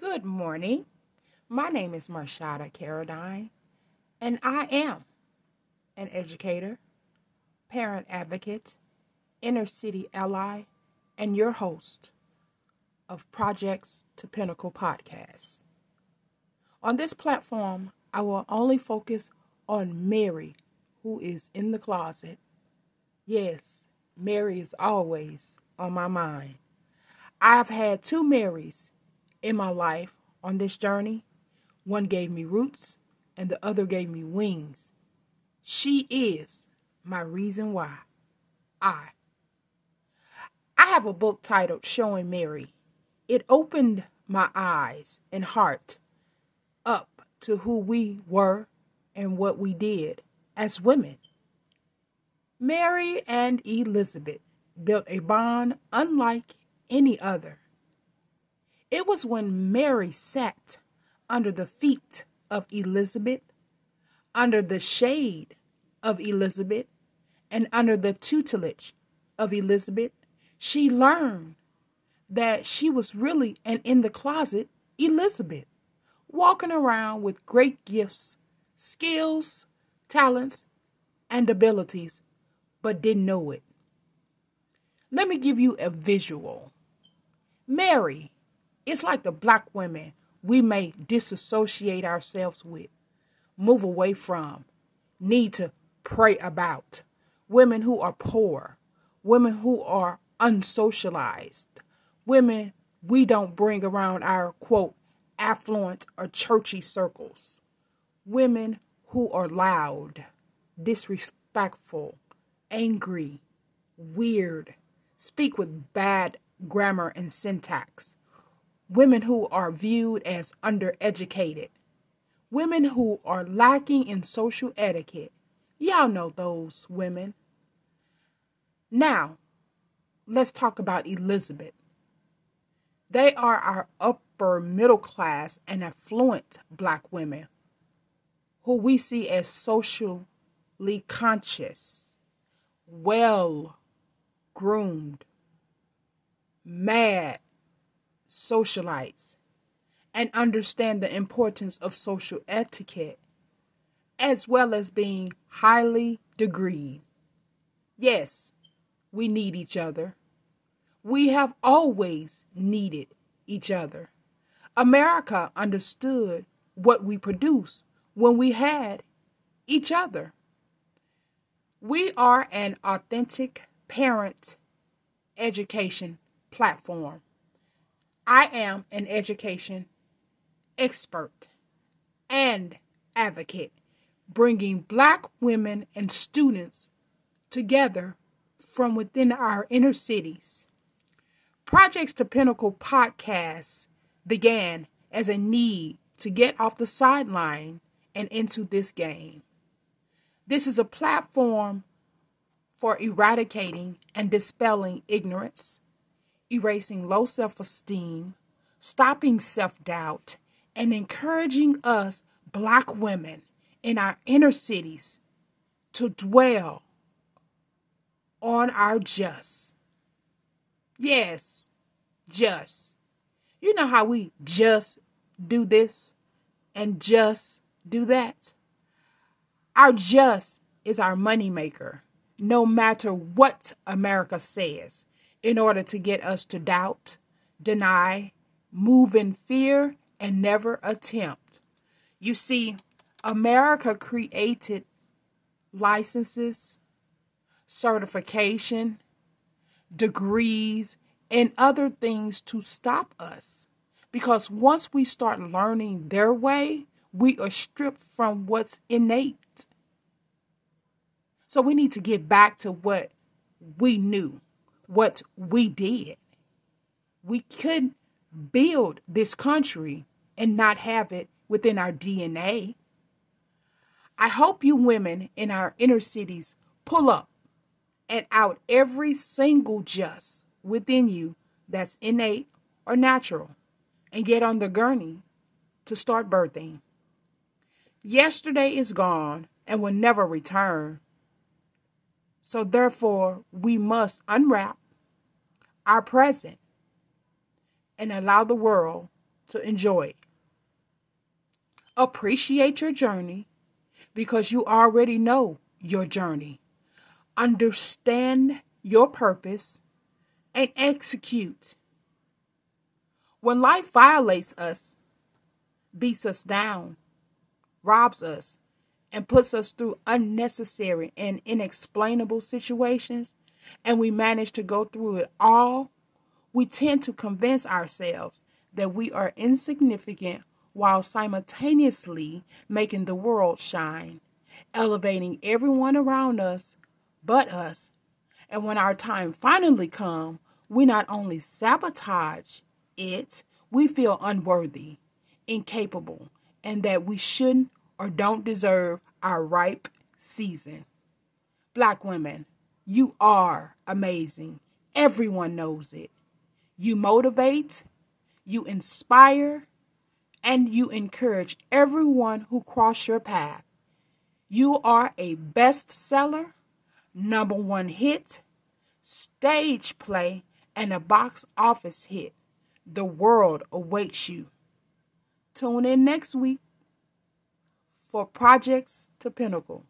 Good morning. My name is Marshada Caradine, and I am an educator, parent advocate, inner city ally, and your host of Projects to Pinnacle podcast. On this platform, I will only focus on Mary, who is in the closet. Yes, Mary is always on my mind. I've had two Marys in my life on this journey. One gave me roots, and the other gave me wings. She is my reason why. I. I have a book titled Showing Mary. It opened my eyes and heart up to who we were and what we did as women. Mary and Elizabeth built a bond unlike any other. It was when Mary sat under the feet of Elizabeth, under the shade of Elizabeth, and under the tutelage of Elizabeth, she learned that she was really and in the closet Elizabeth, walking around with great gifts, skills, talents, and abilities, but didn't know it. Let me give you a visual. Mary is like the black women we may disassociate ourselves with, move away from, need to pray about. Women who are poor, women who are unsocialized, women we don't bring around our quote affluent or churchy circles, women who are loud, disrespectful, angry, weird, speak with bad grammar and syntax, women who are viewed as undereducated, women who are lacking in social etiquette. Y'all know those women. Now, let's talk about Elizabeth. They are our upper middle class and affluent black women who we see as socially conscious, well groomed, mad socialites, and understand the importance of social etiquette, as well as being highly degreed. Yes, we need each other. We have always needed each other. America understood what we produce when we had each other. We are an authentic parent education platform. I am an education expert and advocate, bringing Black women and students together from within our inner cities. Projects to Pinnacle podcast began as a need to get off the sideline and into this game. This is a platform for eradicating and dispelling ignorance, erasing low self esteem, stopping self doubt, and encouraging us, Black women, in our inner cities to dwell on our just. Yes, just. You know how we just do this and just do that? Our just is our moneymaker, no matter what America says, in order to get us to doubt, deny, move in fear, and never attempt. You see, America created licenses, certification, degrees, and other things to stop us. Because once we start learning their way, we are stripped from what's innate. So we need to get back to what we knew, what we did. We could build this country and not have it within our DNA. I hope you women in our inner cities pull up and out every single just within you that's innate or natural and get on the gurney to start birthing. Yesterday is gone and will never return. So, therefore, we must unwrap our present and allow the world to enjoy it. Appreciate your journey because you already know your journey. Understand your purpose and execute. When life violates us, beats us down, robs us, and puts us through unnecessary and inexplainable situations, and we manage to go through it all, we tend to convince ourselves that we are insignificant while simultaneously making the world shine, elevating everyone around us but us. And when our time finally comes, we not only sabotage it, we feel unworthy, incapable, and that we shouldn't or don't deserve our ripe season. Black women, you are amazing. Everyone knows it. You motivate, you inspire, and you encourage everyone who cross your path. You are a bestseller, number one hit, stage play, and a box office hit. The world awaits you. Tune in next week for Projects to Pinnacle.